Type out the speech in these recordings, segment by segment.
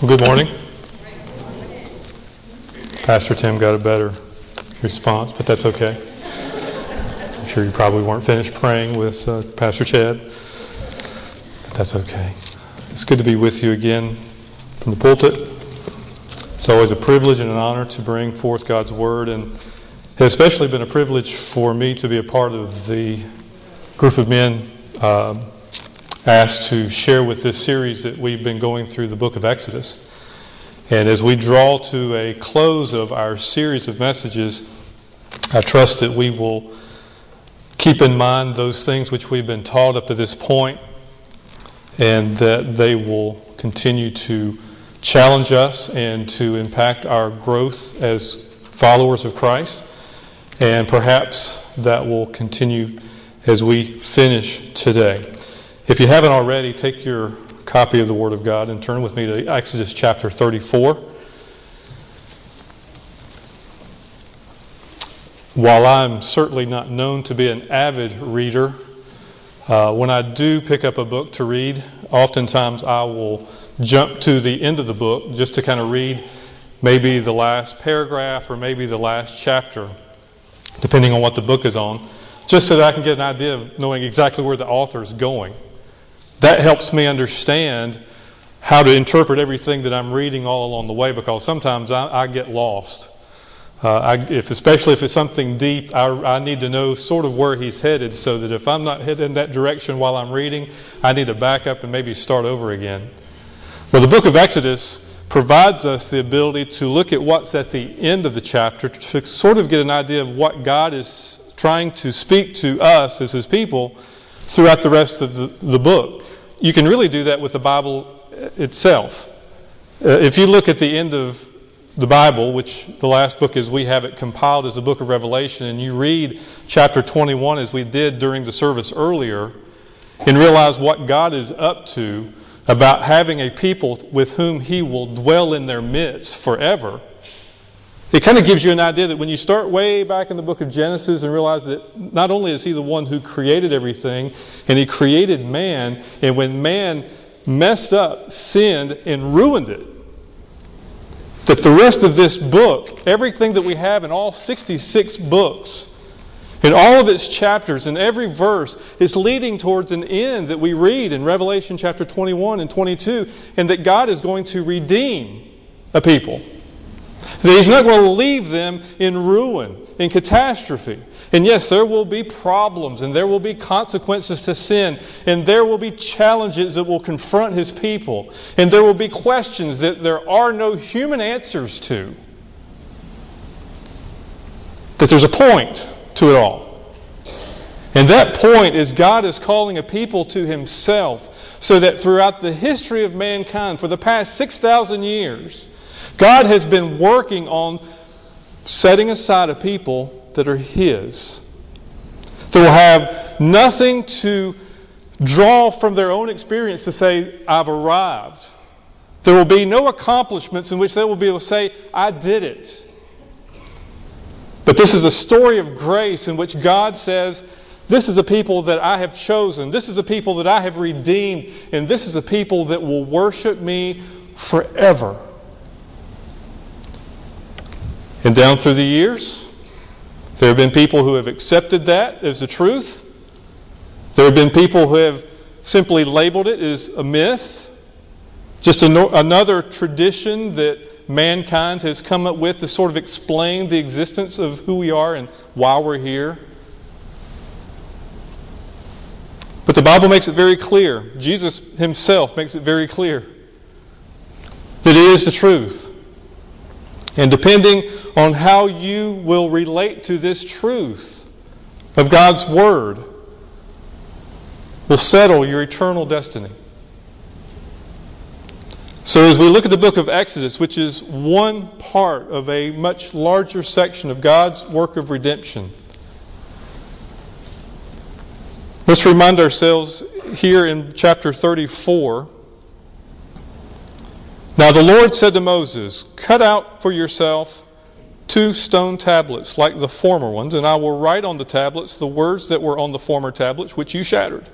Well, good morning. Pastor Tim got a better response, but that's okay. I'm sure you probably weren't finished praying with uh, Pastor Chad, but that's okay. It's good to be with you again from the pulpit. It's always a privilege and an honor to bring forth God's Word, and it has especially been a privilege for me to be a part of the group of men. Um, asked to share with this series that we've been going through the book of Exodus. And as we draw to a close of our series of messages, I trust that we will keep in mind those things which we've been taught up to this point and that they will continue to challenge us and to impact our growth as followers of Christ. And perhaps that will continue as we finish today. If you haven't already, take your copy of the Word of God and turn with me to Exodus chapter 34. While I'm certainly not known to be an avid reader, uh, when I do pick up a book to read, oftentimes I will jump to the end of the book just to kind of read maybe the last paragraph or maybe the last chapter, depending on what the book is on, just so that I can get an idea of knowing exactly where the author is going that helps me understand how to interpret everything that I'm reading all along the way because sometimes I, I get lost. Uh, I, if, especially if it's something deep, I, I, need to know sort of where he's headed so that if I'm not headed in that direction while I'm reading, I need to back up and maybe start over again. Well, the book of Exodus provides us the ability to look at what's at the end of the chapter to sort of get an idea of what God is trying to speak to us as his people throughout the rest of the, the book. You can really do that with the Bible itself. Uh, if you look at the end of the Bible, which the last book is we have it compiled as the book of Revelation, and you read chapter 21 as we did during the service earlier, and realize what God is up to about having a people with whom He will dwell in their midst forever it kind of gives you an idea that when you start way back in the book of Genesis and realize that not only is he the one who created everything, and he created man, and when man messed up, sinned, and ruined it, that the rest of this book, everything that we have in all 66 books, in all of its chapters, in every verse, is leading towards an end that we read in Revelation chapter 21 and 22, and that God is going to redeem a people. That He's not going to leave them in ruin, in catastrophe. And yes, there will be problems and there will be consequences to sin, and there will be challenges that will confront His people, and there will be questions that there are no human answers to. That there's a point to it all. And that point is God is calling a people to Himself so that throughout the history of mankind, for the past 6,000 years, God has been working on setting aside a people that are His, that will have nothing to draw from their own experience to say, I've arrived. There will be no accomplishments in which they will be able to say, I did it. But this is a story of grace in which God says, This is a people that I have chosen. This is a people that I have redeemed. And this is a people that will worship me forever. And down through the years, there have been people who have accepted that as the truth. There have been people who have simply labeled it as a myth, just another tradition that mankind has come up with to sort of explain the existence of who we are and why we're here. But the Bible makes it very clear, Jesus himself makes it very clear, that it is the truth. And depending on how you will relate to this truth of God's Word, will settle your eternal destiny. So, as we look at the book of Exodus, which is one part of a much larger section of God's work of redemption, let's remind ourselves here in chapter 34 now the Lord said to Moses, Cut out for yourself two stone tablets like the former ones, and I will write on the tablets the words that were on the former tablets, which you shattered.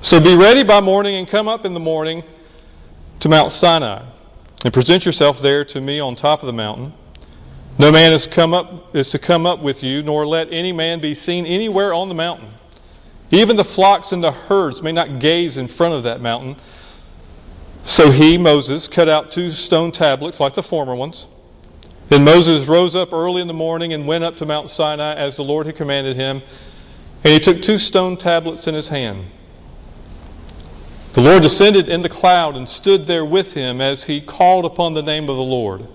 So be ready by morning and come up in the morning to Mount Sinai. and present yourself there to me on top of the mountain. No man is come up is to come up with you, nor let any man be seen anywhere on the mountain. Even the flocks and the herds may not gaze in front of that mountain. So he, Moses, cut out two stone tablets like the former ones. Then Moses rose up early in the morning and went up to Mount Sinai as the Lord had commanded him. And he took two stone tablets in his hand. The Lord descended in the cloud and stood there with him as he called upon the name of the Lord.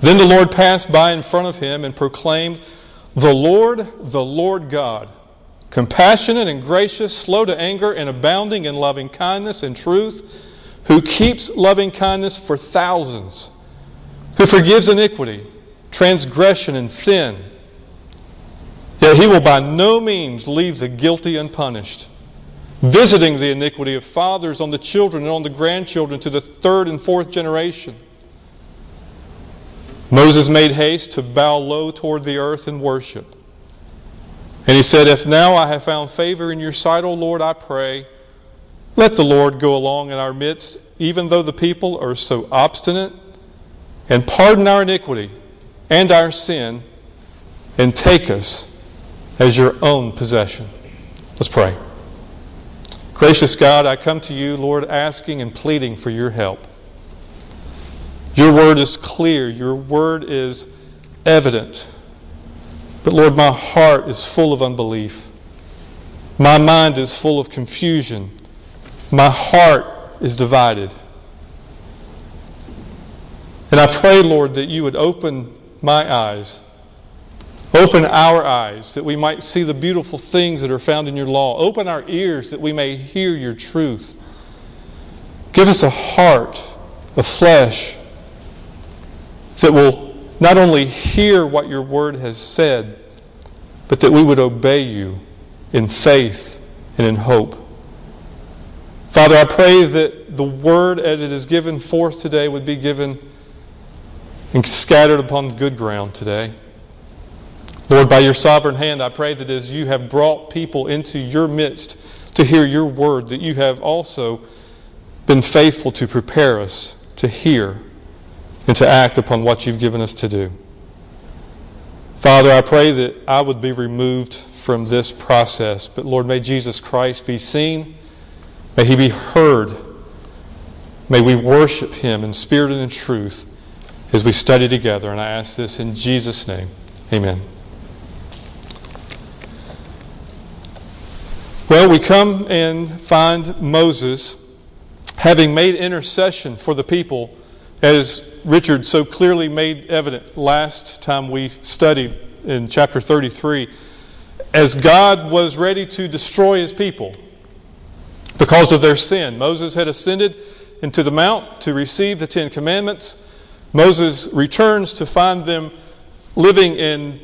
Then the Lord passed by in front of him and proclaimed, The Lord, the Lord God, compassionate and gracious, slow to anger, and abounding in loving kindness and truth, who keeps loving kindness for thousands, who forgives iniquity, transgression, and sin. Yet he will by no means leave the guilty unpunished, visiting the iniquity of fathers on the children and on the grandchildren to the third and fourth generation. Moses made haste to bow low toward the earth and worship. And he said, If now I have found favor in your sight, O Lord, I pray, let the Lord go along in our midst, even though the people are so obstinate, and pardon our iniquity and our sin, and take us as your own possession. Let's pray. Gracious God, I come to you, Lord, asking and pleading for your help. Your word is clear, your word is evident. But Lord, my heart is full of unbelief. My mind is full of confusion. My heart is divided. And I pray, Lord, that you would open my eyes, open our eyes, that we might see the beautiful things that are found in your law. Open our ears that we may hear your truth. Give us a heart of flesh that will not only hear what your word has said, but that we would obey you in faith and in hope. Father, I pray that the word as it is given forth today would be given and scattered upon good ground today. Lord, by your sovereign hand, I pray that as you have brought people into your midst to hear your word, that you have also been faithful to prepare us to hear and to act upon what you've given us to do. Father, I pray that I would be removed from this process, but Lord, may Jesus Christ be seen. May he be heard. May we worship him in spirit and in truth as we study together. And I ask this in Jesus' name. Amen. Well, we come and find Moses having made intercession for the people as Richard so clearly made evident last time we studied in chapter 33, as God was ready to destroy his people because of their sin. Moses had ascended into the mount to receive the Ten Commandments. Moses returns to find them living in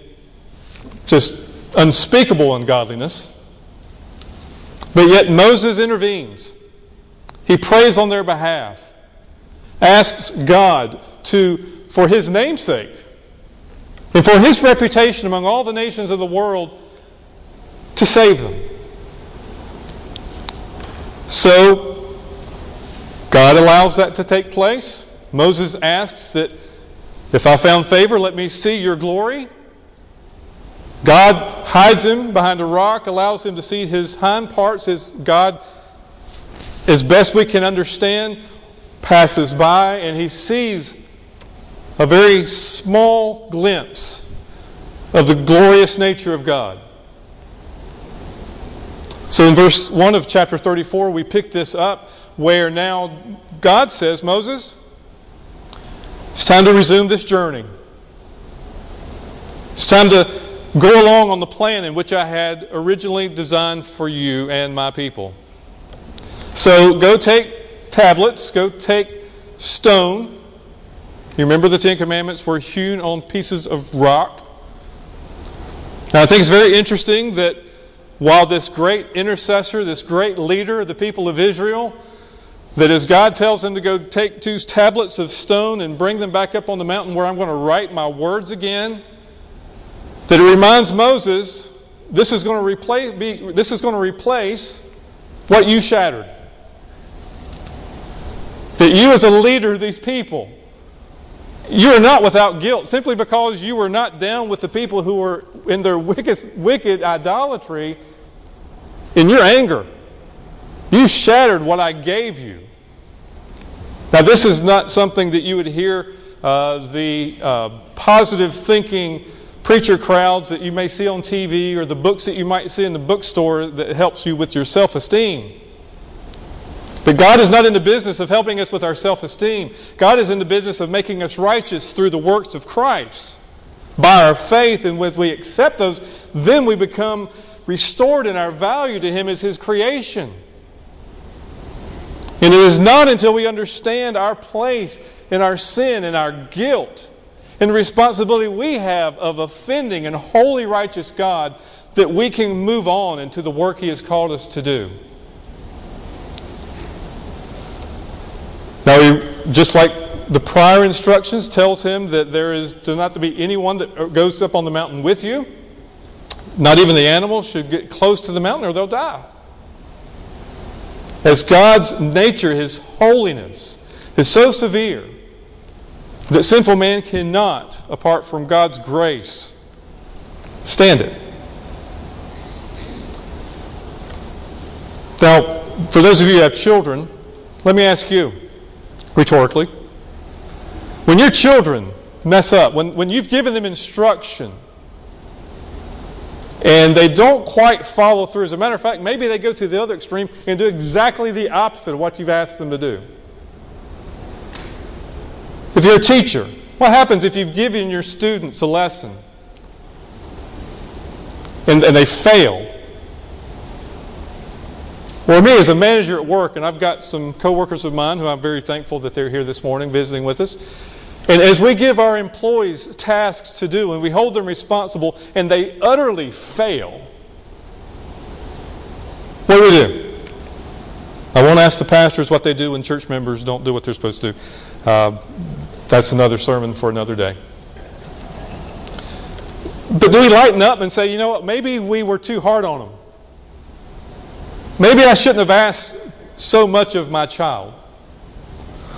just unspeakable ungodliness. But yet Moses intervenes. He prays on their behalf asks God to, for his namesake and for his reputation among all the nations of the world, to save them. So, God allows that to take place. Moses asks that if I found favor, let me see your glory. God hides him behind a rock, allows him to see his hind parts as God, as best we can understand, passes by and he sees a very small glimpse of the glorious nature of God. So in verse 1 of chapter 34, we pick this up where now God says, Moses, it's time to resume this journey. It's time to go along on the plan in which I had originally designed for you and my people. So go take tablets, go take stone. You remember the Ten Commandments were hewn on pieces of rock. Now, I think it's very interesting that while this great intercessor, this great leader of the people of Israel, that as God tells him to go take two tablets of stone and bring them back up on the mountain where I'm going to write my words again, that it reminds Moses this is going to replace, be, this is going to replace what you shattered. that you, as a leader of these people, you are not without guilt simply because you were not down with the people who were in their wicked, wicked idolatry in your anger. You shattered what I gave you. Now, this is not something that you would hear uh, the uh, positive thinking preacher crowds that you may see on TV or the books that you might see in the bookstore that helps you with your self esteem. But God is not in the business of helping us with our self esteem. God is in the business of making us righteous through the works of Christ. By our faith, and when we accept those, then we become restored in our value to Him as His creation. And it is not until we understand our place in our sin and our guilt and the responsibility we have of offending an holy, righteous God that we can move on into the work He has called us to do. Now, just like the prior instructions tells him that there is not to be anyone that goes up on the mountain with you, not even the animals should get close to the mountain or they'll die. As God's nature, His holiness, is so severe that sinful man cannot, apart from God's grace, stand it. Now, for those of you who have children, let me ask you, rhetorically, when your children mess up, when, when you've given them instruction, and they don't quite follow through. As a matter of fact, maybe they go to the other extreme and do exactly the opposite of what you've asked them to do. If you're a teacher, what happens if you've given your students a lesson and, and they fail? Or me as a manager at work, and I've got some coworkers of mine who I'm very thankful that they're here this morning visiting with us. And as we give our employees tasks to do and we hold them responsible and they utterly fail, what do we do? I won't ask the pastors what they do when church members don't do what they're supposed to. Uh, that's another sermon for another day. But do we lighten up and say, you know what, maybe we were too hard on them? Maybe I shouldn't have asked so much of my child.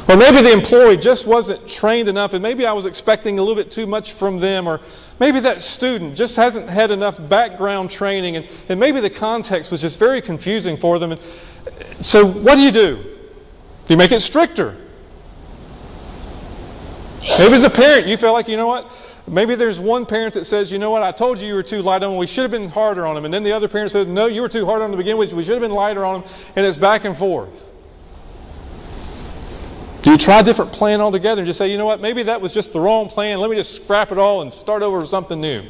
Or maybe the employee just wasn't trained enough, and maybe I was expecting a little bit too much from them, or maybe that student just hasn't had enough background training, and, and maybe the context was just very confusing for them. And uh, so, what do you do? Do you make it stricter? Maybe as a parent, you feel like, you know what? Maybe there's one parent that says, you know what, I told you you were too light on them. We should have been harder on them. And then the other parent says, no, you were too hard on them to begin with. We should have been lighter on them. And it's back and forth. Do you try a different plan altogether and just say, you know what, maybe that was just the wrong plan. Let me just scrap it all and start over with something new?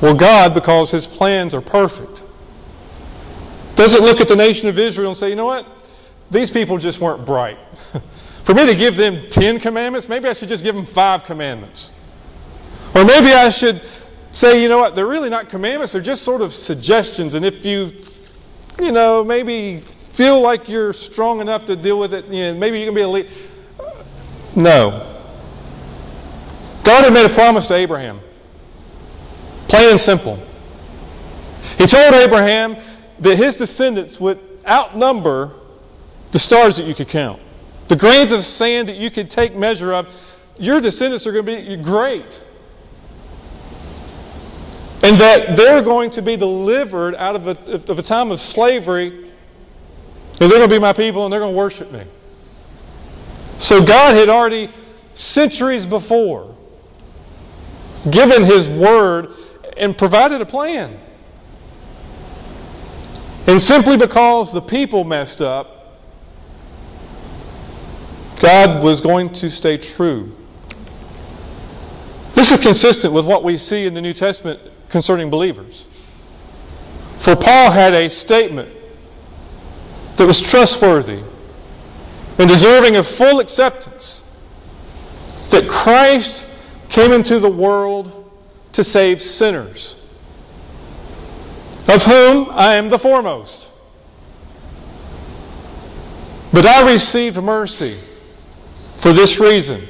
Well, God, because His plans are perfect, doesn't look at the nation of Israel and say, you know what, these people just weren't bright. For me to give them 10 commandments, maybe I should just give them five commandments. Or maybe I should say, you know what, they're really not commandments, they're just sort of suggestions. And if you, you know, maybe feel like you're strong enough to deal with it, you know, maybe you can be a lead. No. God had made a promise to Abraham. Plain and simple. He told Abraham that his descendants would outnumber the stars that you could count. The grains of sand that you could take measure of, your descendants are going to be great. And that they're going to be delivered out of a, of a time of slavery and they're going to be my people and they're going to worship me. So God had already, centuries before, given His word and provided a plan. And simply because the people messed up, God was going to stay true. This is consistent with what we see in the New Testament concerning believers. For Paul had a statement that was trustworthy and deserving of full acceptance that Christ came into the world to save sinners, of whom I am the foremost. But I received mercy for this reason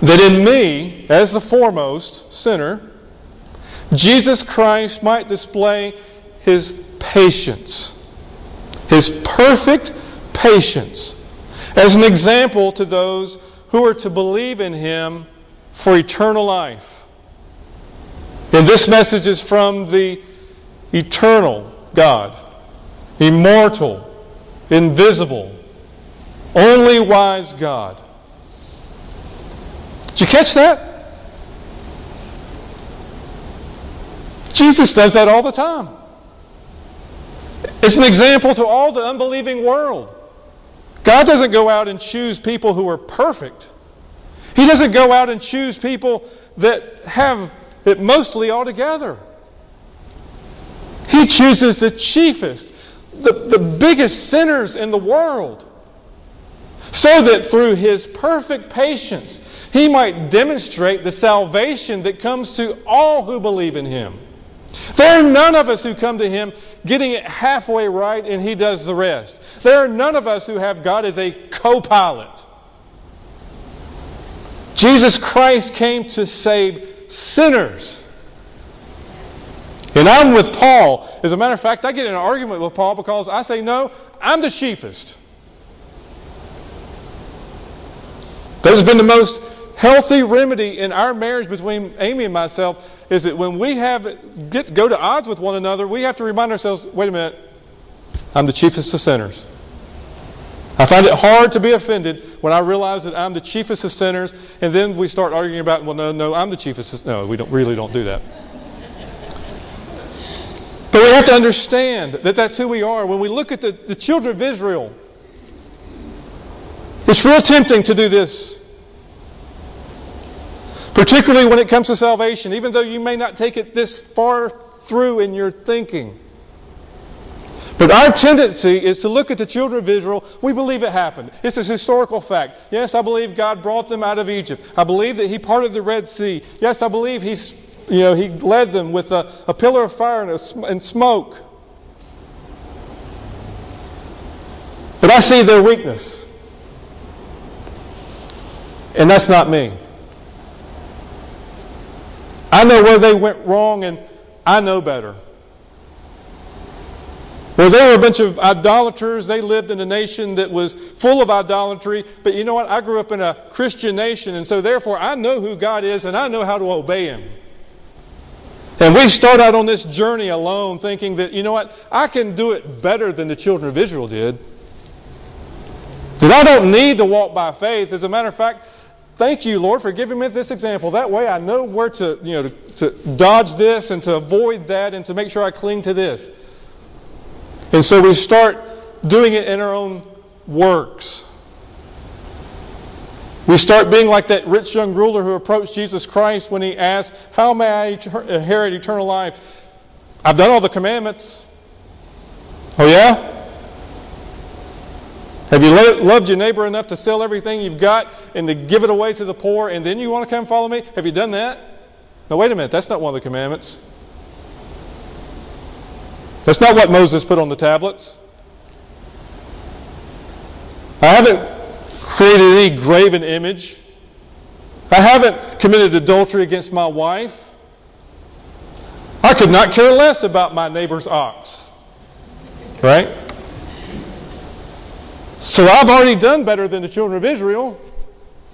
that in me, as the foremost sinner, Jesus Christ might display his patience his perfect patience as an example to those who are to believe in him for eternal life. And this message is from the eternal God, immortal, invisible, only wise God. Did you catch that? Jesus does that all the time. It's an example to all the unbelieving world. God doesn't go out and choose people who are perfect. He doesn't go out and choose people that have it mostly all together. He chooses the chiefest, the, the biggest sinners in the world, so that through his perfect patience, he might demonstrate the salvation that comes to all who believe in him. There are none of us who come to Him getting it halfway right and He does the rest. There are none of us who have God as a co pilot. Jesus Christ came to save sinners. And I'm with Paul. As a matter of fact, I get in an argument with Paul because I say, no, I'm the chiefest. That has been the most healthy remedy in our marriage between Amy and myself is that when we have get go to odds with one another, we have to remind ourselves, wait a minute, I'm the chiefest of sinners. I find it hard to be offended when I realize that I'm the chiefest of sinners, and then we start arguing about, well, no, no, I'm the chiefest. Of, no, we don't really don't do that. But we have to understand that that's who we are. When we look at the, the children of Israel, it's real tempting to do this. Particularly when it comes to salvation, even though you may not take it this far through in your thinking. But our tendency is to look at the children of Israel. We believe it happened. It's a historical fact. Yes, I believe God brought them out of Egypt. I believe that He parted the Red Sea. Yes, I believe He, you know, he led them with a, a pillar of fire and, a, and smoke. But I see their weakness. And that's not me. I know where they went wrong, and I know better. Well, they were a bunch of idolaters. They lived in a nation that was full of idolatry. But you know what? I grew up in a Christian nation, and so therefore I know who God is and I know how to obey Him. And we start out on this journey alone thinking that, you know what? I can do it better than the children of Israel did. That I don't need to walk by faith. As a matter of fact, Thank you, Lord, for giving me this example. That way I know where to, you know, to, to dodge this and to avoid that and to make sure I cling to this. And so we start doing it in our own works. We start being like that rich young ruler who approached Jesus Christ when he asked, How may I inherit eternal life? I've done all the commandments. Oh, yeah? Have you loved your neighbor enough to sell everything you've got and to give it away to the poor and then you want to come follow me? Have you done that? No, wait a minute. That's not one of the commandments. That's not what Moses put on the tablets. I haven't created any graven image. I haven't committed adultery against my wife. I could not care less about my neighbor's ox. Right? So I've already done better than the children of Israel.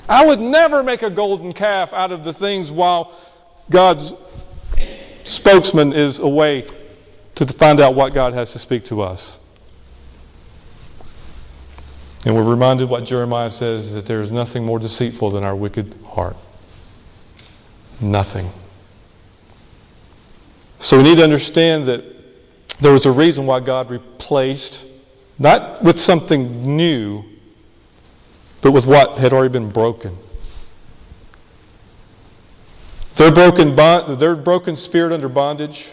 I would never make a golden calf out of the things while God's spokesman is away to find out what God has to speak to us. And we're reminded what Jeremiah says that there is nothing more deceitful than our wicked heart. Nothing. So we need to understand that there was a reason why God replaced not with something new, but with what had already been broken. Their broken, bond, their broken spirit under bondage,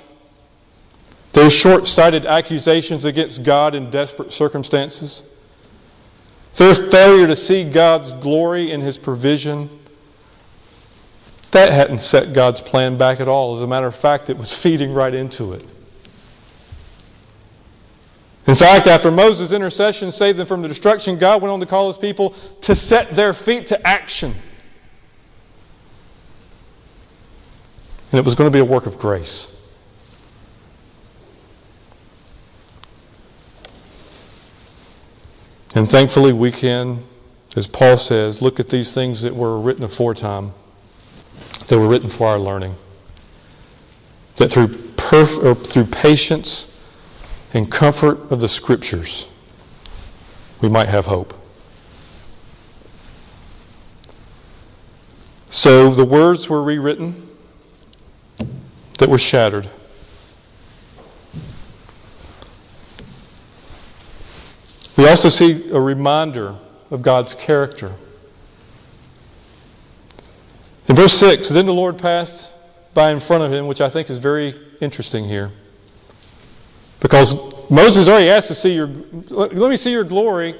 their short sighted accusations against God in desperate circumstances, their failure to see God's glory in His provision, that hadn't set God's plan back at all. As a matter of fact, it was feeding right into it. In fact, after Moses' intercession saved them from the destruction, God went on to call his people to set their feet to action. And it was going to be a work of grace. And thankfully, we can, as Paul says, look at these things that were written aforetime, that were written for our learning. That through, perf- through patience and comfort of the Scriptures, we might have hope. So the words were rewritten that were shattered. We also see a reminder of God's character. In verse 6, then the Lord passed by in front of him, which I think is very interesting here. Because Moses already asked to see your, let me see your glory.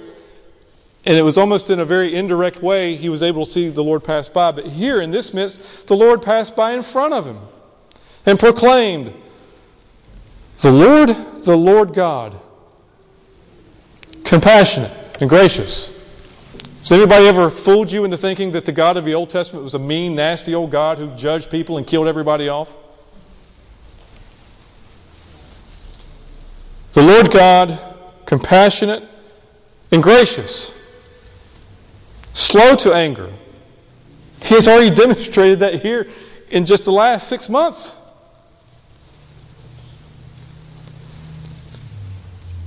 And it was almost in a very indirect way he was able to see the Lord pass by. But here in this midst, the Lord passed by in front of him and proclaimed, The Lord, the Lord God, compassionate and gracious. Has anybody ever fooled you into thinking that the God of the Old Testament was a mean, nasty old God who judged people and killed everybody off? The Lord God, compassionate and gracious, slow to anger. He has already demonstrated that here in just the last six months.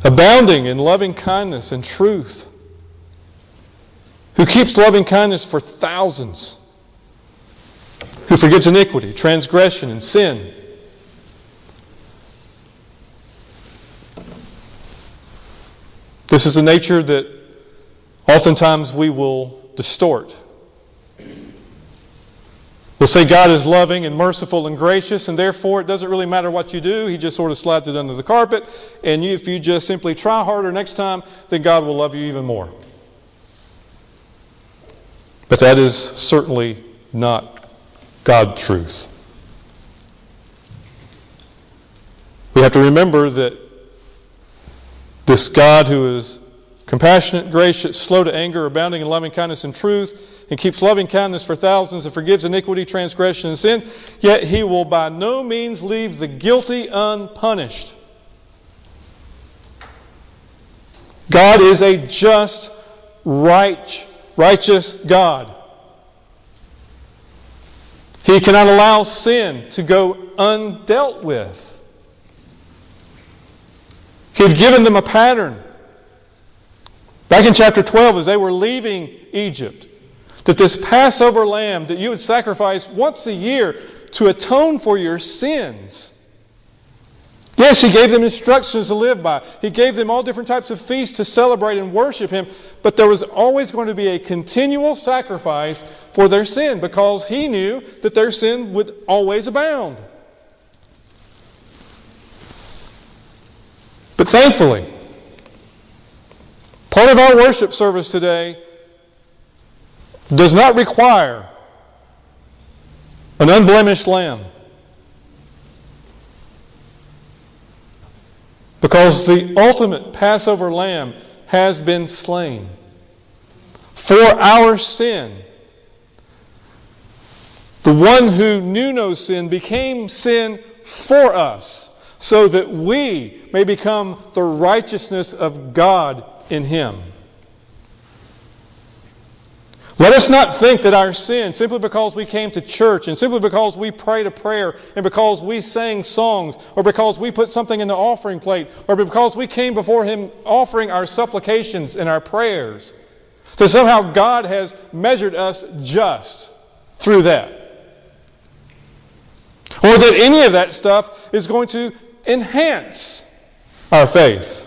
abounding in loving kindness and truth, who keeps loving kindness for thousands, who forgives iniquity, transgression, and sin. This is a nature that oftentimes we will distort. We'll say God is loving and merciful and gracious, and therefore it doesn't really matter what you do. He just sort of slides it under the carpet. And you, if you just simply try harder next time, then God will love you even more. But that is certainly not God truth. We have to remember that this God who is compassionate, gracious, slow to anger, abounding in loving kindness and truth, and keeps loving kindness for thousands, and forgives iniquity, transgression, and sin, yet he will by no means leave the guilty unpunished. God is a just, right, righteous God. He cannot allow sin to go undealt with. He's given them a pattern. Back in chapter 12, as they were leaving Egypt, that this Passover lamb that you would sacrifice once a year to atone for your sins. Yes, he gave them instructions to live by. He gave them all different types of feasts to celebrate and worship him. But there was always going to be a continual sacrifice for their sin because he knew that their sin would always abound. But thankfully, Part of our worship service today does not require an unblemished lamb. Because the ultimate Passover lamb has been slain for our sin. The one who knew no sin became sin for us so that we may become the righteousness of God in Him. Let us not think that our sin, simply because we came to church and simply because we prayed a prayer and because we sang songs or because we put something in the offering plate or because we came before Him offering our supplications and our prayers, that somehow God has measured us just through that. Or that any of that stuff is going to enhance our faith.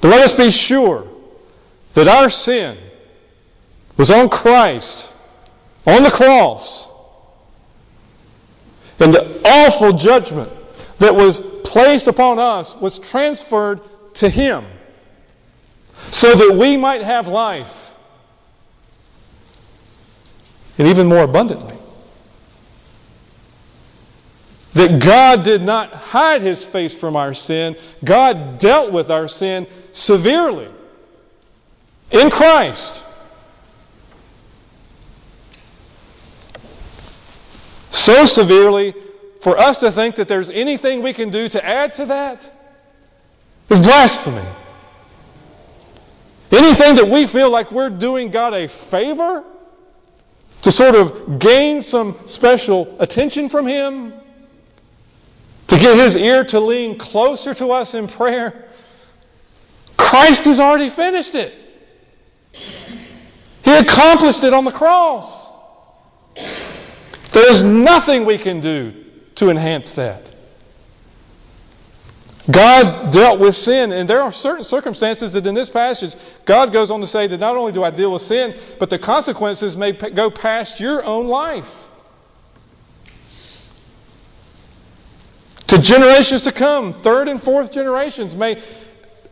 But let us be sure that our sin was on Christ, on the cross, and the awful judgment that was placed upon us was transferred to Him so that we might have life and even more abundantly that God did not hide his face from our sin. God dealt with our sin severely in Christ. So severely for us to think that there's anything we can do to add to that is blasphemy. Anything that we feel like we're doing God a favor to sort of gain some special attention from Him, to get His ear to lean closer to us in prayer, Christ has already finished it. He accomplished it on the cross. There is nothing we can do to enhance that. God dealt with sin, and there are certain circumstances that in this passage, God goes on to say that not only do I deal with sin, but the consequences may go past your own life. To generations to come, third and fourth generations may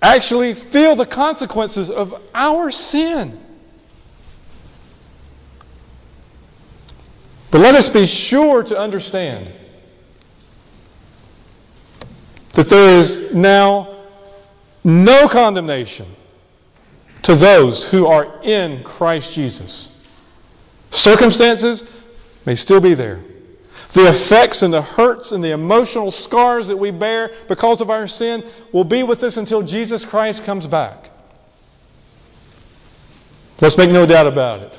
actually feel the consequences of our sin. But let us be sure to understand that there is now no condemnation to those who are in Christ Jesus. Circumstances may still be there. The effects and the hurts and the emotional scars that we bear because of our sin will be with us until Jesus Christ comes back. Let's make no doubt about it.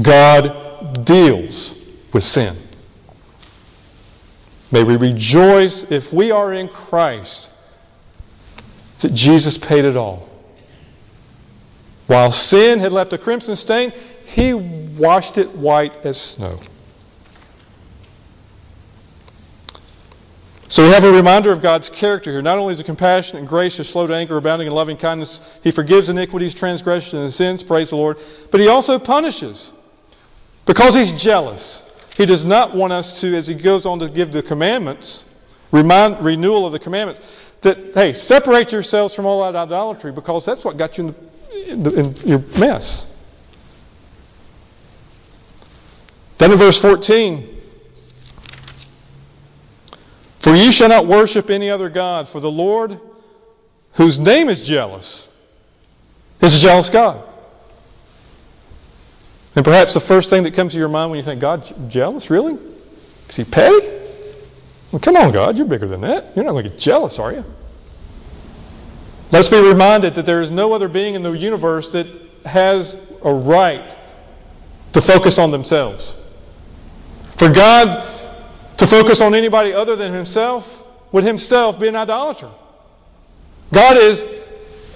God deals with sin. May we rejoice if we are in Christ that Jesus paid it all. While sin had left a crimson stain, he washed it white as snow. So we have a reminder of God's character here. Not only is he compassionate and gracious, slow to anger, abounding in loving kindness, he forgives iniquities, transgressions, and sins, praise the Lord, but he also punishes because he's jealous. He does not want us to, as he goes on to give the commandments, remind, renewal of the commandments, that, hey, separate yourselves from all that idolatry because that's what got you in, the, in your mess. Then in verse 14, for you shall not worship any other God, for the Lord, whose name is jealous, is a jealous God. And perhaps the first thing that comes to your mind when you think, God, jealous? Really? Is he petty? Well, come on, God, you're bigger than that. You're not going to get jealous, are you? Let's be reminded that there is no other being in the universe that has a right to focus on themselves. For God to focus on anybody other than himself would himself be an idolater. God is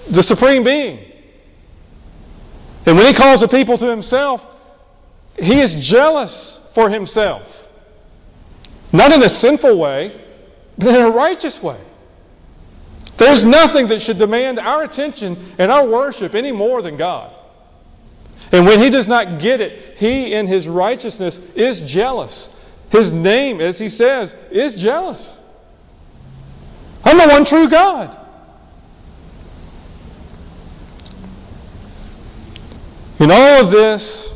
the supreme being. And when he calls the people to himself, he is jealous for himself. Not in a sinful way, but in a righteous way. There's nothing that should demand our attention and our worship any more than God. And when he does not get it, he in his righteousness is jealous. His name, as he says, is jealous. I'm the one true God. In all of this,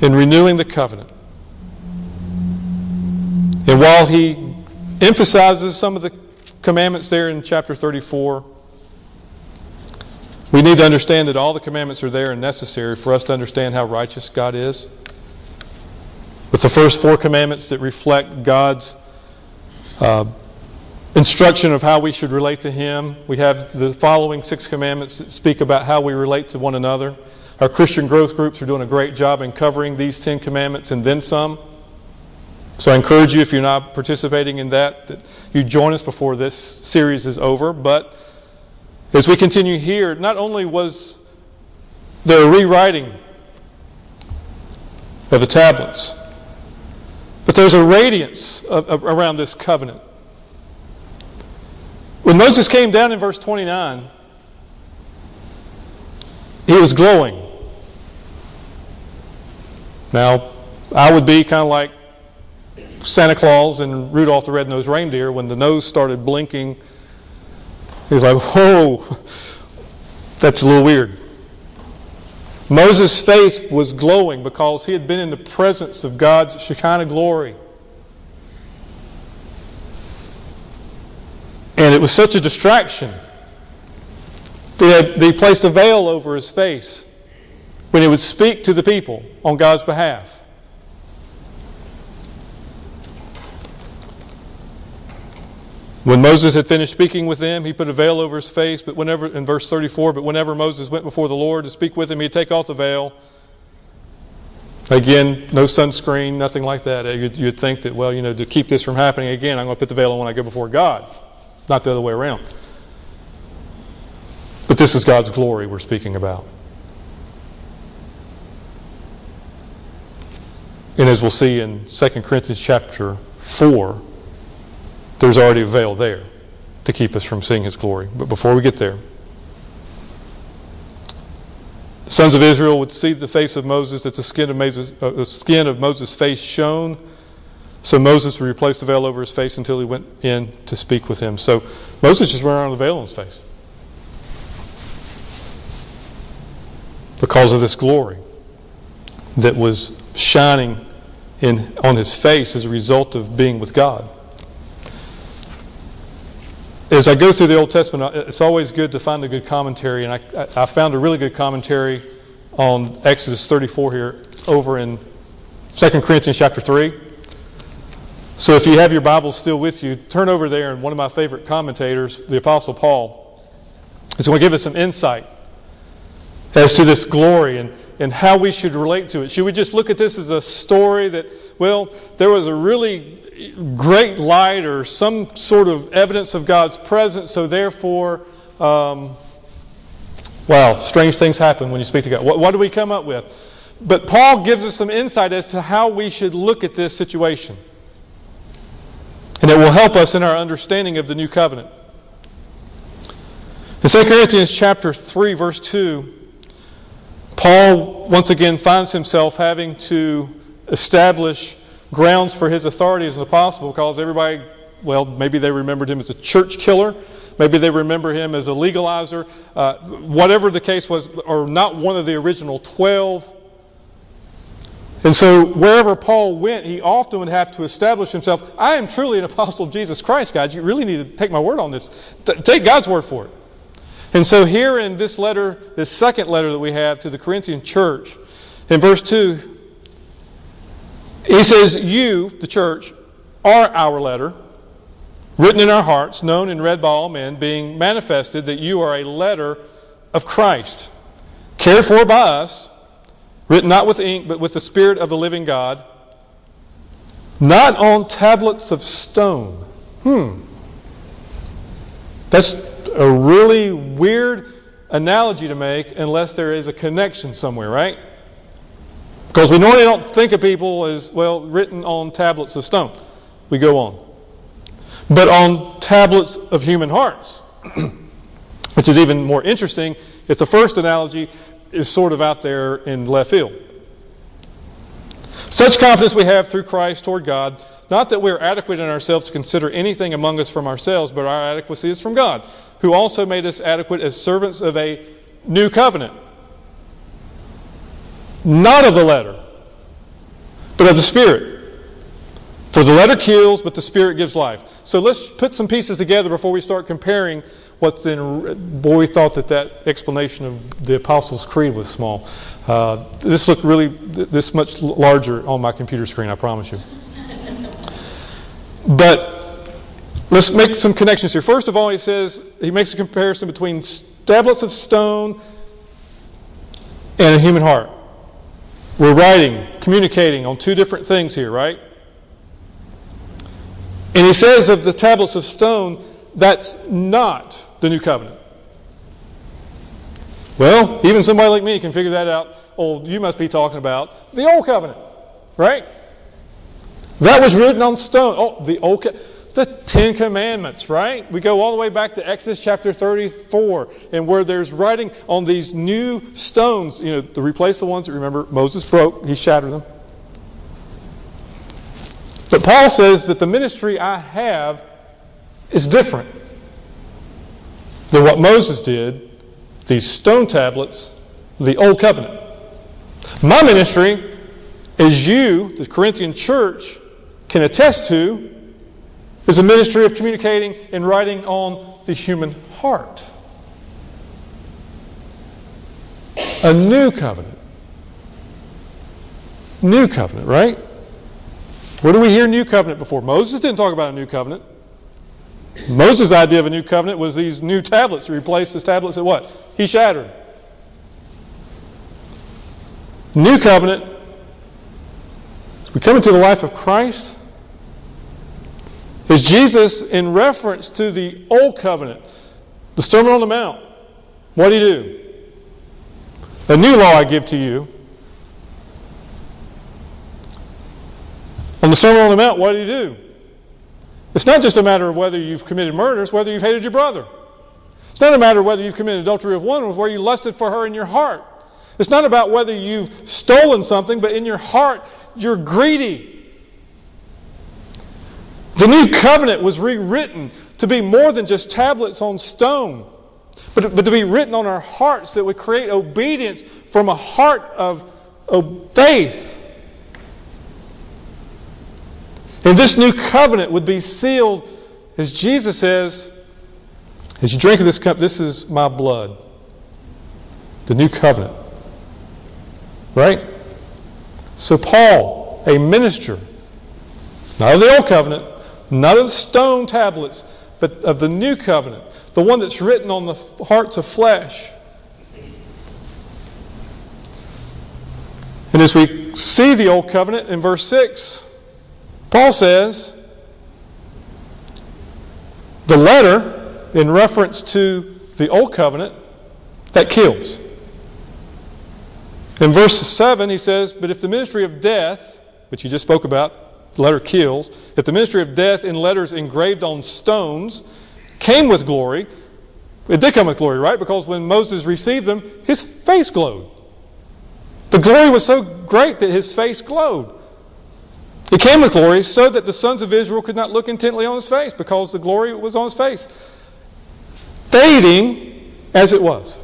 in renewing the covenant, and while he emphasizes some of the commandments there in chapter 34, we need to understand that all the commandments are there and necessary for us to understand how righteous God is. With the first four commandments that reflect God's uh, instruction of how we should relate to Him. We have the following six commandments that speak about how we relate to one another. Our Christian growth groups are doing a great job in covering these Ten Commandments and then some. So I encourage you, if you're not participating in that, that you join us before this series is over. But as we continue here, not only was there a rewriting of the tablets, but there's a radiance of, of, around this covenant. When Moses came down in verse 29, he was glowing. Now, I would be kind of like Santa Claus and Rudolph the Red-Nosed Reindeer when the nose started blinking. He was like, whoa, that's a little weird. Moses' face was glowing because he had been in the presence of God's Shekinah glory. And it was such a distraction that he placed a veil over his face when he would speak to the people on God's behalf. When Moses had finished speaking with them, he put a veil over his face, but whenever, in verse 34, but whenever Moses went before the Lord to speak with him, he'd take off the veil. Again, no sunscreen, nothing like that. Eh, you'd, you'd think that, well, you know, to keep this from happening again, I'm going to put the veil on when I go before God, not the other way around. But this is God's glory we're speaking about. And as we'll see in 2 Corinthians chapter 4, there's already a veil there to keep us from seeing his glory. But before we get there, the sons of Israel would see the face of Moses, that the skin of Moses, uh, the skin of Moses' face shone. So Moses would replace the veil over his face until he went in to speak with him. So Moses just went around a veil on his face. Because of this glory that was shining in, on his face as a result of being with God as I go through the Old Testament, it's always good to find a good commentary, and I, I found a really good commentary on Exodus 34 here over in 2 Corinthians chapter 3. So if you have your Bible still with you, turn over there, and one of my favorite commentators, the Apostle Paul, is going to give us some insight as to this glory and, and how we should relate to it. Should we just look at this as a story that, well, there was a really great light or some sort of evidence of God's presence, so therefore, um, well, strange things happen when you speak to God. What, what do we come up with? But Paul gives us some insight as to how we should look at this situation. And it will help us in our understanding of the new covenant. In 2 Corinthians chapter 3, verse 2, Paul once again finds himself having to establish grounds for his authority as an apostle because everybody, well, maybe they remembered him as a church killer. Maybe they remember him as a legalizer. Uh, whatever the case was, or not one of the original 12. And so, wherever Paul went, he often would have to establish himself. I am truly an apostle of Jesus Christ, guys. You really need to take my word on this. take God's word for it. And so, here in this letter, this second letter that we have to the Corinthian church, in verse 2, he says, You, the church, are our letter, written in our hearts, known and read by all men, being manifested that you are a letter of Christ, cared for by us, written not with ink, but with the Spirit of the living God, not on tablets of stone. Hmm. That's a really weird analogy to make unless there is a connection somewhere, right? Because we normally don't think of people as, well, written on tablets of stone. We go on. But on tablets of human hearts, which is even more interesting if the first analogy is sort of out there in left field. Such confidence we have through Christ toward God, not that we are adequate in ourselves to consider anything among us from ourselves, but our adequacy is from God, who also made us adequate as servants of a new covenant not of the letter, but of the Spirit. For the letter kills, but the Spirit gives life. So let's put some pieces together before we start comparing what's in. Boy, we thought that that explanation of the Apostles' Creed was small. Uh, this looked really this much larger on my computer screen, I promise you. But let's make some connections here. First of all, he says he makes a comparison between tablets of stone and a human heart. We're writing, communicating on two different things here, right? And he says of the tablets of stone, that's not the new covenant. Well, even somebody like me can figure that out. Oh, you must be talking about the old covenant, right? That was written on stone. Oh, the old covenant the Ten Commandments, right? We go all the way back to Exodus chapter 34, and where there's writing on these new stones, you know, to replace the ones that remember Moses broke, he shattered them. But Paul says that the ministry I have is different than what Moses did, these stone tablets, the old covenant. My ministry, as you, the Corinthian church, can attest to, is a ministry of communicating and writing on the human heart. A new covenant. New covenant, right? Where do we hear new covenant before? Moses didn't talk about a new covenant. Moses' idea of a new covenant was these new tablets to replace the tablets that what? He shattered. New covenant, as we come into the life of Christ, is Jesus in reference to the old covenant, the Sermon on the Mount. What did he do? A new law I give to you. On the Sermon on the Mount, what did he do? It's not just a matter of whether you've committed murder, it's whether you've hated your brother. It's not a matter of whether you've committed adultery with one, or where you lusted for her in your heart. It's not about whether you've stolen something, but in your heart, you're greedy. The new covenant was rewritten to be more than just tablets on stone, but, but to be written on our hearts that would create obedience from a heart of, of faith. And this new covenant would be sealed, as Jesus says, as you drink of this cup, this is my blood. The new covenant. Right? So, Paul, a minister, not of the old covenant, not of the stone tablets, but of the new covenant, the one that's written on the hearts of flesh. And as we see the old covenant in verse 6, Paul says, the letter in reference to the old covenant that kills. In verse 7, he says, But if the ministry of death, which he just spoke about, letter kills, if the ministry of death in letters engraved on stones came with glory, it did come with glory, right? Because when Moses received them, his face glowed. The glory was so great that his face glowed. It came with glory so that the sons of Israel could not look intently on his face because the glory was on his face. Fading as it was.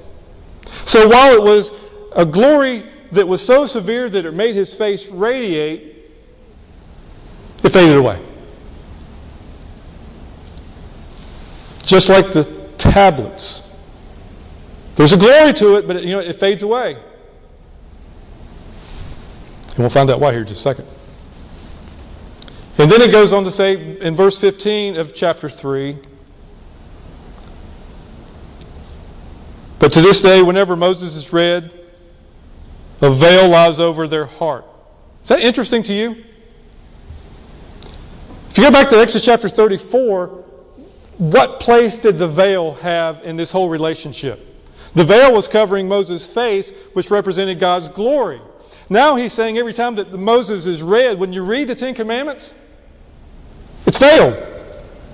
So while it was a glory that was so severe that it made his face radiate, it faded away. Just like the tablets. There's a glory to it, but it, you know, it fades away. And we'll find out why here in just a second. And then it goes on to say in verse 15 of chapter 3 But to this day, whenever Moses is read, a veil lies over their heart. Is that interesting to you? If you go back to Exodus chapter 34, what place did the veil have in this whole relationship? The veil was covering Moses' face, which represented God's glory. Now he's saying every time that Moses is read, when you read the Ten Commandments, it's veiled.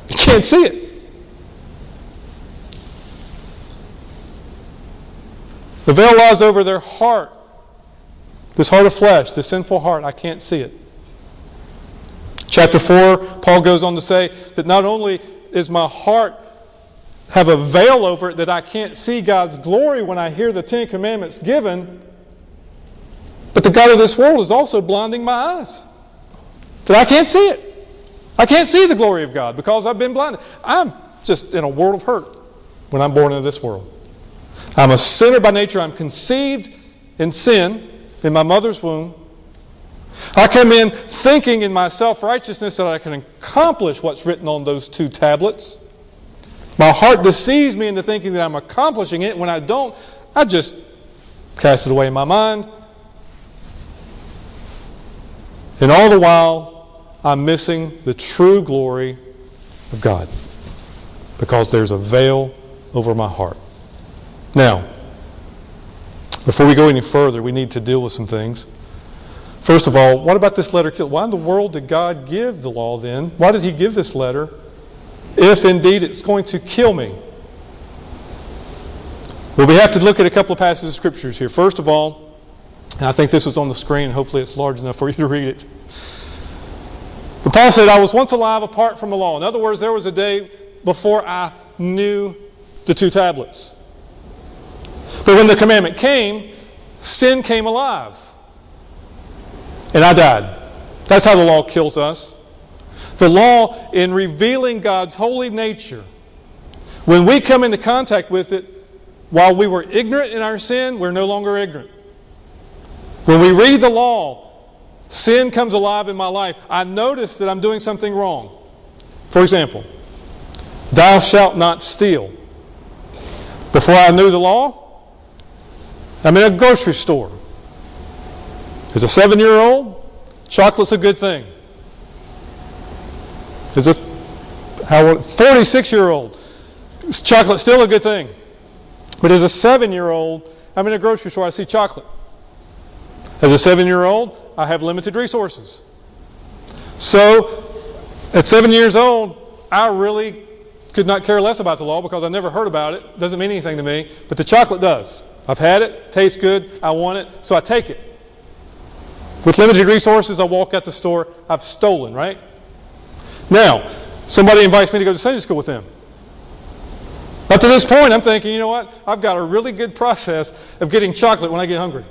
You can't see it. The veil lies over their heart. This heart of flesh, this sinful heart, I can't see it. Chapter 4, Paul goes on to say that not only is my heart have a veil over it that I can't see God's glory when I hear the Ten Commandments given, but the God of this world is also blinding my eyes. That I can't see it. I can't see the glory of God because I've been blinded. I'm just in a world of hurt when I'm born into this world. I'm a sinner by nature. I'm conceived in sin in my mother's womb. I come in thinking in my self righteousness that I can accomplish what's written on those two tablets. My heart deceives me into thinking that I'm accomplishing it. When I don't, I just cast it away in my mind. And all the while, I'm missing the true glory of God because there's a veil over my heart. Now, before we go any further, we need to deal with some things. First of all, what about this letter? Why in the world did God give the law then? Why did He give this letter if indeed it's going to kill me? Well, we have to look at a couple of passages of scriptures here. First of all, I think this was on the screen, hopefully it's large enough for you to read it. But Paul said, I was once alive apart from the law. In other words, there was a day before I knew the two tablets. But when the commandment came, sin came alive. And I died. That's how the law kills us. The law, in revealing God's holy nature, when we come into contact with it, while we were ignorant in our sin, we're no longer ignorant. When we read the law, sin comes alive in my life. I notice that I'm doing something wrong. For example, Thou shalt not steal. Before I knew the law, I'm in a grocery store. As a seven year old, chocolate's a good thing. As a 46 year old, chocolate's still a good thing. But as a seven year old, I'm in a grocery store, I see chocolate. As a seven year old, I have limited resources. So, at seven years old, I really could not care less about the law because I never heard about it. Doesn't mean anything to me. But the chocolate does. I've had it, tastes good, I want it, so I take it. With limited resources, I walk out the store, I've stolen, right? Now, somebody invites me to go to Sunday school with them. Up to this point, I'm thinking, you know what? I've got a really good process of getting chocolate when I get hungry.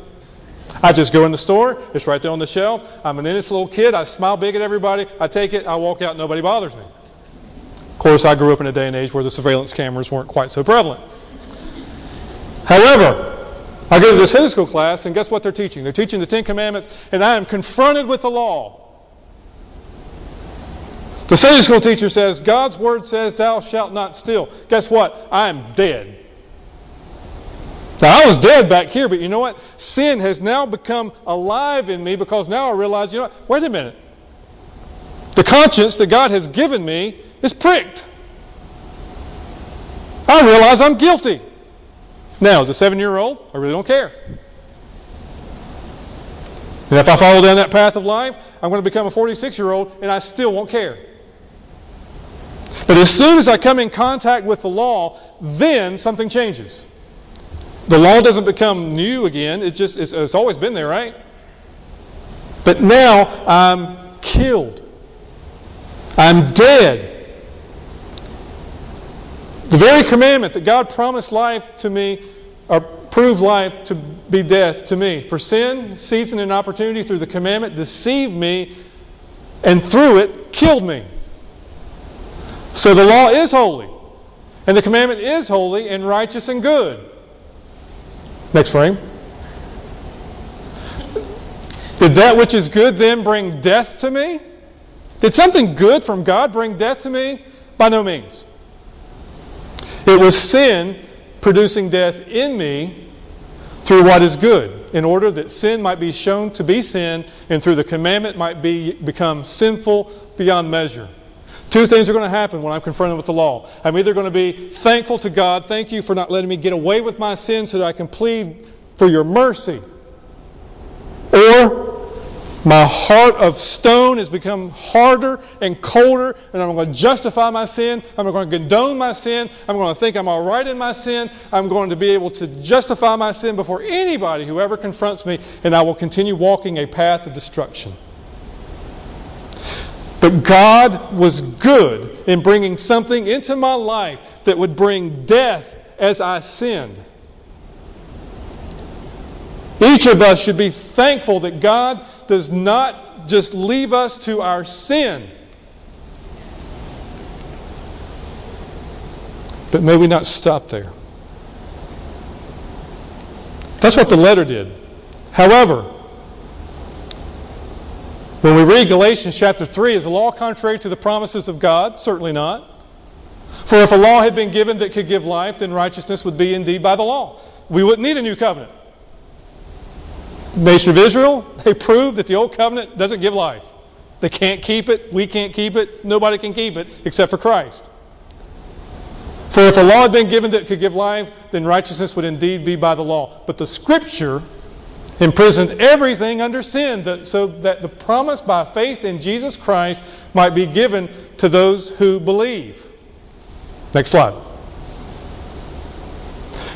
I just go in the store, it's right there on the shelf. I'm an innocent little kid. I smile big at everybody. I take it, I walk out, nobody bothers me. Of course, I grew up in a day and age where the surveillance cameras weren't quite so prevalent. However, I go to the Sunday school class, and guess what they're teaching? They're teaching the Ten Commandments, and I am confronted with the law. The Sunday school teacher says, God's word says, Thou shalt not steal. Guess what? I am dead. Now, I was dead back here, but you know what? Sin has now become alive in me because now I realize, you know what? Wait a minute. The conscience that God has given me is pricked. I realize I'm guilty. Now, as a seven year old, I really don't care. And if I follow down that path of life, I'm going to become a 46 year old and I still won't care. But as soon as I come in contact with the law, then something changes. The law doesn't become new again. It just it's, it's always been there, right? But now I'm killed. I'm dead. The very commandment that God promised life to me, or proved life to be death to me. For sin, season, and opportunity through the commandment deceived me, and through it killed me. So the law is holy, and the commandment is holy and righteous and good. Next frame. Did that which is good then bring death to me? Did something good from God bring death to me? By no means. It was sin producing death in me through what is good, in order that sin might be shown to be sin, and through the commandment might be, become sinful beyond measure. Two things are going to happen when I'm confronted with the law. I'm either going to be thankful to God, thank you for not letting me get away with my sin so that I can plead for your mercy. Or my heart of stone has become harder and colder, and I'm going to justify my sin. I'm going to condone my sin. I'm going to think I'm all right in my sin. I'm going to be able to justify my sin before anybody who ever confronts me, and I will continue walking a path of destruction. But God was good in bringing something into my life that would bring death as I sinned. Each of us should be thankful that God does not just leave us to our sin. But may we not stop there. That's what the letter did. However, when we read Galatians chapter 3, is the law contrary to the promises of God? Certainly not. For if a law had been given that could give life, then righteousness would be indeed by the law. We wouldn't need a new covenant. Nation of Israel, they proved that the old covenant doesn't give life. They can't keep it. We can't keep it. Nobody can keep it except for Christ. For if a law had been given that could give life, then righteousness would indeed be by the law. But the Scripture imprisoned everything under sin so that the promise by faith in Jesus Christ might be given to those who believe. Next slide.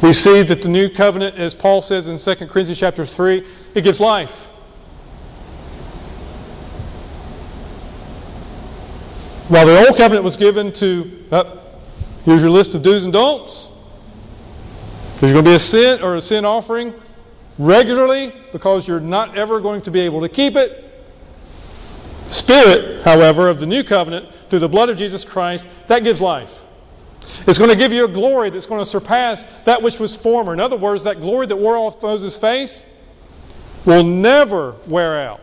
we see that the new covenant, as Paul says in 2 Corinthians chapter 3, it gives life. While the old covenant was given to, uh, here's your list of do's and don'ts. There's going to be a sin or a sin offering regularly because you're not ever going to be able to keep it. Spirit, however, of the new covenant through the blood of Jesus Christ, that gives life. It's going to give you a glory that's going to surpass that which was former. In other words, that glory that wore off Moses' face will never wear out.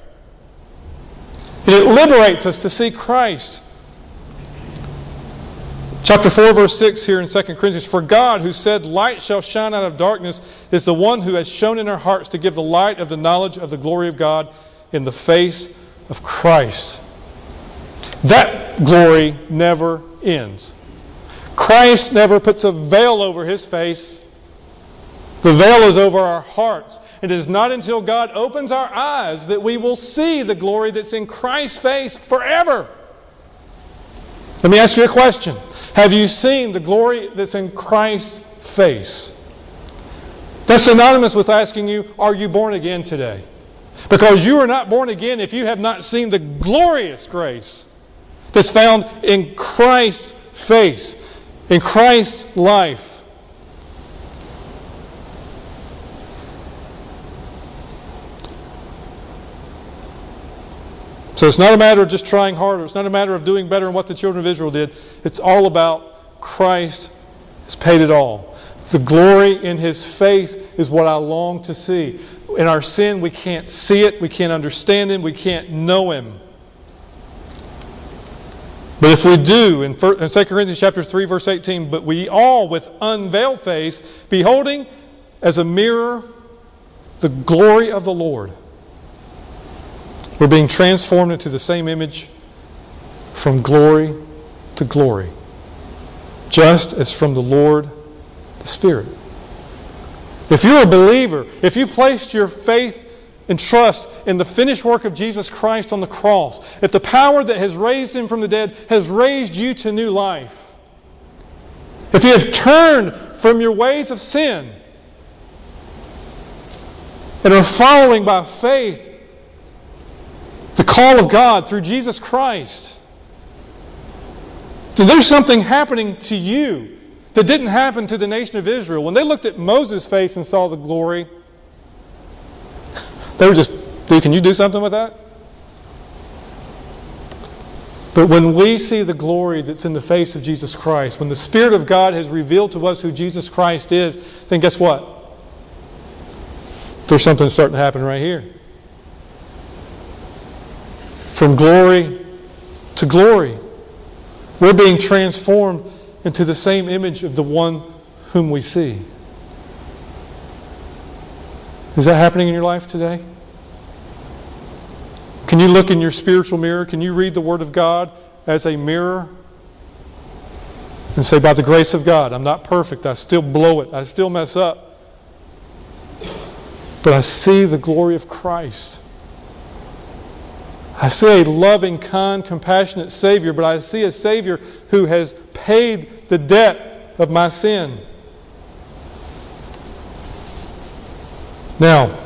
It liberates us to see Christ. Chapter 4, verse 6 here in 2 Corinthians For God, who said, Light shall shine out of darkness, is the one who has shown in our hearts to give the light of the knowledge of the glory of God in the face of Christ. That glory never ends. Christ never puts a veil over his face. The veil is over our hearts. It is not until God opens our eyes that we will see the glory that's in Christ's face forever. Let me ask you a question. Have you seen the glory that's in Christ's face? That's synonymous with asking you, Are you born again today? Because you are not born again if you have not seen the glorious grace that's found in Christ's face, in Christ's life. So it's not a matter of just trying harder. It's not a matter of doing better than what the children of Israel did. It's all about Christ has paid it all. The glory in his face is what I long to see. In our sin, we can't see it, we can't understand him, we can't know him. But if we do, in 2 Corinthians chapter 3, verse 18, but we all with unveiled face, beholding as a mirror the glory of the Lord we're being transformed into the same image from glory to glory, just as from the Lord the Spirit. If you're a believer, if you placed your faith and trust in the finished work of Jesus Christ on the cross, if the power that has raised him from the dead has raised you to new life, if you have turned from your ways of sin and are following by faith the call of God through Jesus Christ. then there's something happening to you that didn't happen to the nation of Israel. When they looked at Moses' face and saw the glory, they were just, dude, can you do something with that? But when we see the glory that's in the face of Jesus Christ, when the Spirit of God has revealed to us who Jesus Christ is, then guess what? There's something starting to happen right here from glory to glory. We're being transformed into the same image of the one whom we see. Is that happening in your life today? Can you look in your spiritual mirror? Can you read the Word of God as a mirror? And say, by the grace of God, I'm not perfect. I still blow it. I still mess up. But I see the glory of Christ. I see a loving, kind, compassionate Savior, but I see a Savior who has paid the debt of my sin. Now,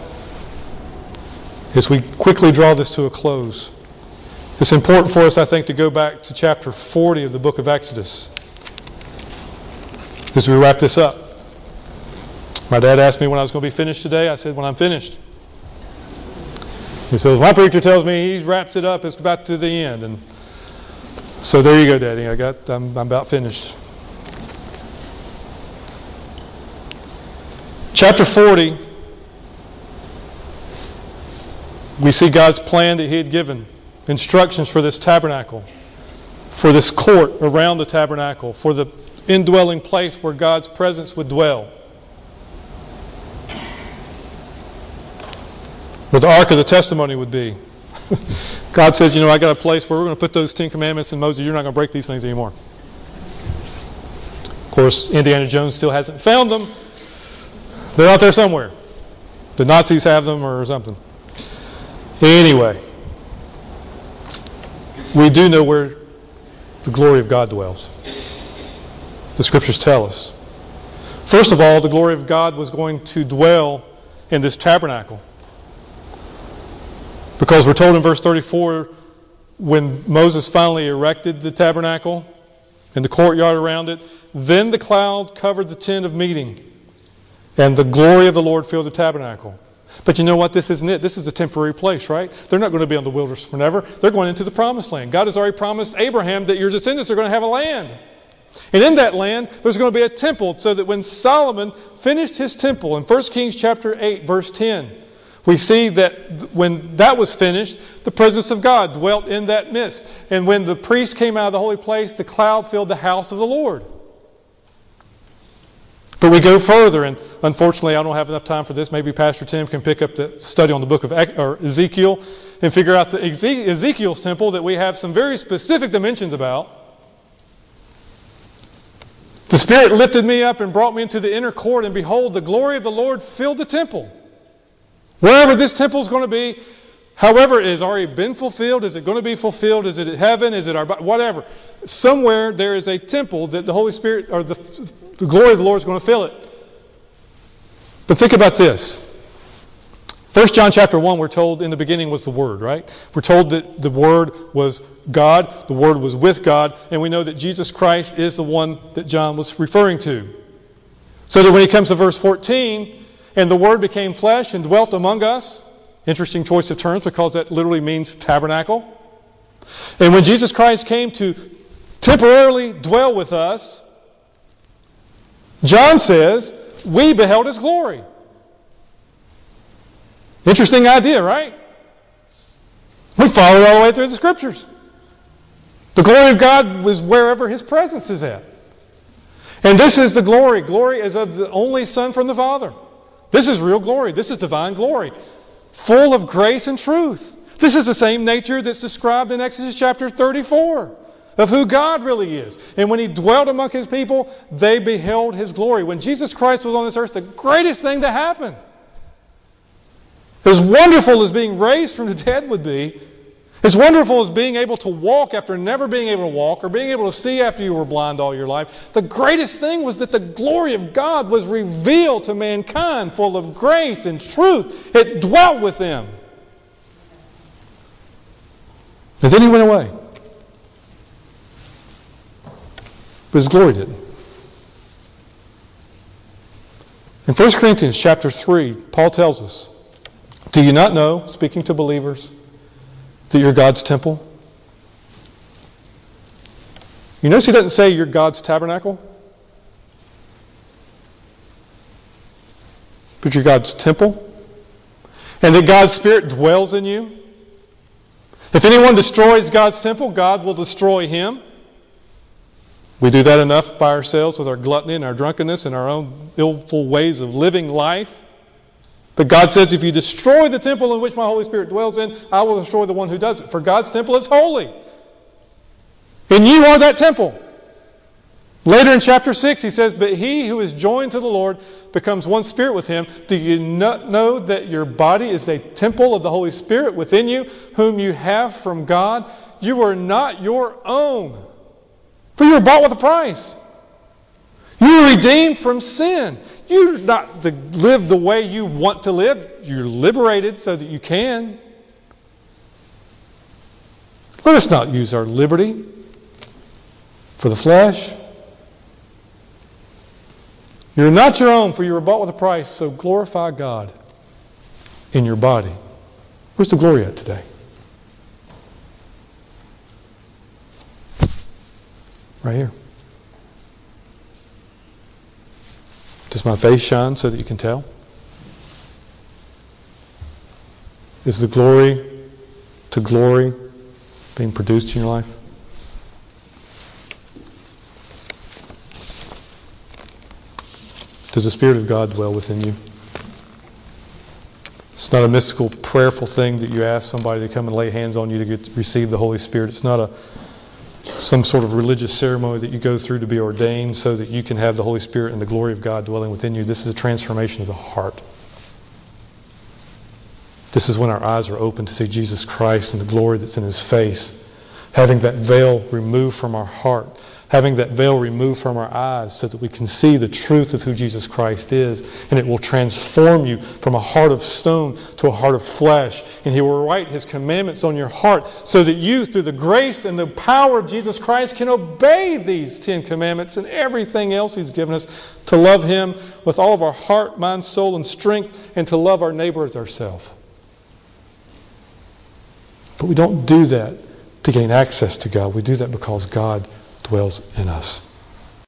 as we quickly draw this to a close, it's important for us, I think, to go back to chapter 40 of the book of Exodus as we wrap this up. My dad asked me when I was going to be finished today. I said, when I'm finished. He says, My preacher tells me he wraps it up, it's about to the end. And so there you go, Daddy. I got I'm, I'm about finished. Chapter 40, we see God's plan that He had given instructions for this tabernacle, for this court around the tabernacle, for the indwelling place where God's presence would dwell. But the ark of the testimony would be. God says, you know, I got a place where we're going to put those Ten Commandments, and Moses, you're not going to break these things anymore. Of course, Indiana Jones still hasn't found them. They're out there somewhere. The Nazis have them or something. Anyway, we do know where the glory of God dwells. The scriptures tell us. First of all, the glory of God was going to dwell in this tabernacle. Because we're told in verse 34 when Moses finally erected the tabernacle and the courtyard around it, then the cloud covered the tent of meeting, And the glory of the Lord filled the tabernacle. But you know what? This isn't it. This is a temporary place, right? They're not going to be on the wilderness forever. They're going into the promised land. God has already promised Abraham that your descendants are going to have a land. And in that land, there's going to be a temple so that when Solomon finished his temple in 1 Kings chapter 8, verse 10, we see that when that was finished, the presence of God dwelt in that midst. And when the priest came out of the holy place, the cloud filled the house of the Lord. But we go further, and unfortunately, I don't have enough time for this. Maybe Pastor Tim can pick up the study on the book of Ezekiel and figure out the Ezekiel's temple that we have some very specific dimensions about. The Spirit lifted me up and brought me into the inner court, and behold, the glory of the Lord filled the temple. Wherever this temple is going to be, however, it has already been fulfilled. Is it going to be fulfilled? Is it heaven? Is it our whatever? Somewhere there is a temple that the Holy Spirit or the, the glory of the Lord is going to fill it. But think about this. First John chapter 1, we're told in the beginning was the Word, right? We're told that the Word was God, the Word was with God, and we know that Jesus Christ is the one that John was referring to. So that when he comes to verse 14, and the Word became flesh and dwelt among us. Interesting choice of terms because that literally means tabernacle. And when Jesus Christ came to temporarily dwell with us, John says, we beheld his glory. Interesting idea, right? We follow all the way through the scriptures. The glory of God was wherever his presence is at. And this is the glory. Glory is of the only Son from the Father. This is real glory. This is divine glory, full of grace and truth. This is the same nature that's described in Exodus chapter 34 of who God really is. And when he dwelt among his people, they beheld his glory. When Jesus Christ was on this earth, the greatest thing that happened, as wonderful as being raised from the dead would be, as wonderful as being able to walk after never being able to walk or being able to see after you were blind all your life, the greatest thing was that the glory of God was revealed to mankind, full of grace and truth. It dwelt with them. And then he went away. But his glory didn't. In 1 Corinthians chapter 3, Paul tells us, Do you not know, speaking to believers, that you're God's temple? You notice he doesn't say you're God's tabernacle, but you're God's temple, and that God's Spirit dwells in you. If anyone destroys God's temple, God will destroy him. We do that enough by ourselves with our gluttony and our drunkenness and our own illful ways of living life. But God says, if you destroy the temple in which my Holy Spirit dwells in, I will destroy the one who does it. For God's temple is holy. And you are that temple. Later in chapter 6, he says, But he who is joined to the Lord becomes one spirit with him. Do you not know that your body is a temple of the Holy Spirit within you, whom you have from God? You are not your own, for you were bought with a price. You are redeemed from sin. You're not to live the way you want to live. You're liberated so that you can. Let us not use our liberty for the flesh. You're not your own, for you were bought with a price, so glorify God in your body. Where's the glory at today? Right here. Does my face shine so that you can tell? Is the glory to glory being produced in your life? Does the Spirit of God dwell within you? It's not a mystical, prayerful thing that you ask somebody to come and lay hands on you to get, receive the Holy Spirit. It's not a some sort of religious ceremony that you go through to be ordained so that you can have the Holy Spirit and the glory of God dwelling within you. This is a transformation of the heart. This is when our eyes are open to see Jesus Christ and the glory that's in his face. having that veil removed from our heart, having that veil removed from our eyes so that we can see the truth of who Jesus Christ is. And it will transform you from a heart of stone to a heart of flesh. And He will write His commandments on your heart so that you, through the grace and the power of Jesus Christ, can obey these Ten Commandments and everything else He's given us to love Him with all of our heart, mind, soul, and strength, and to love our neighbor as ourselves. But we don't do that to gain access to God. We do that because God dwells in us.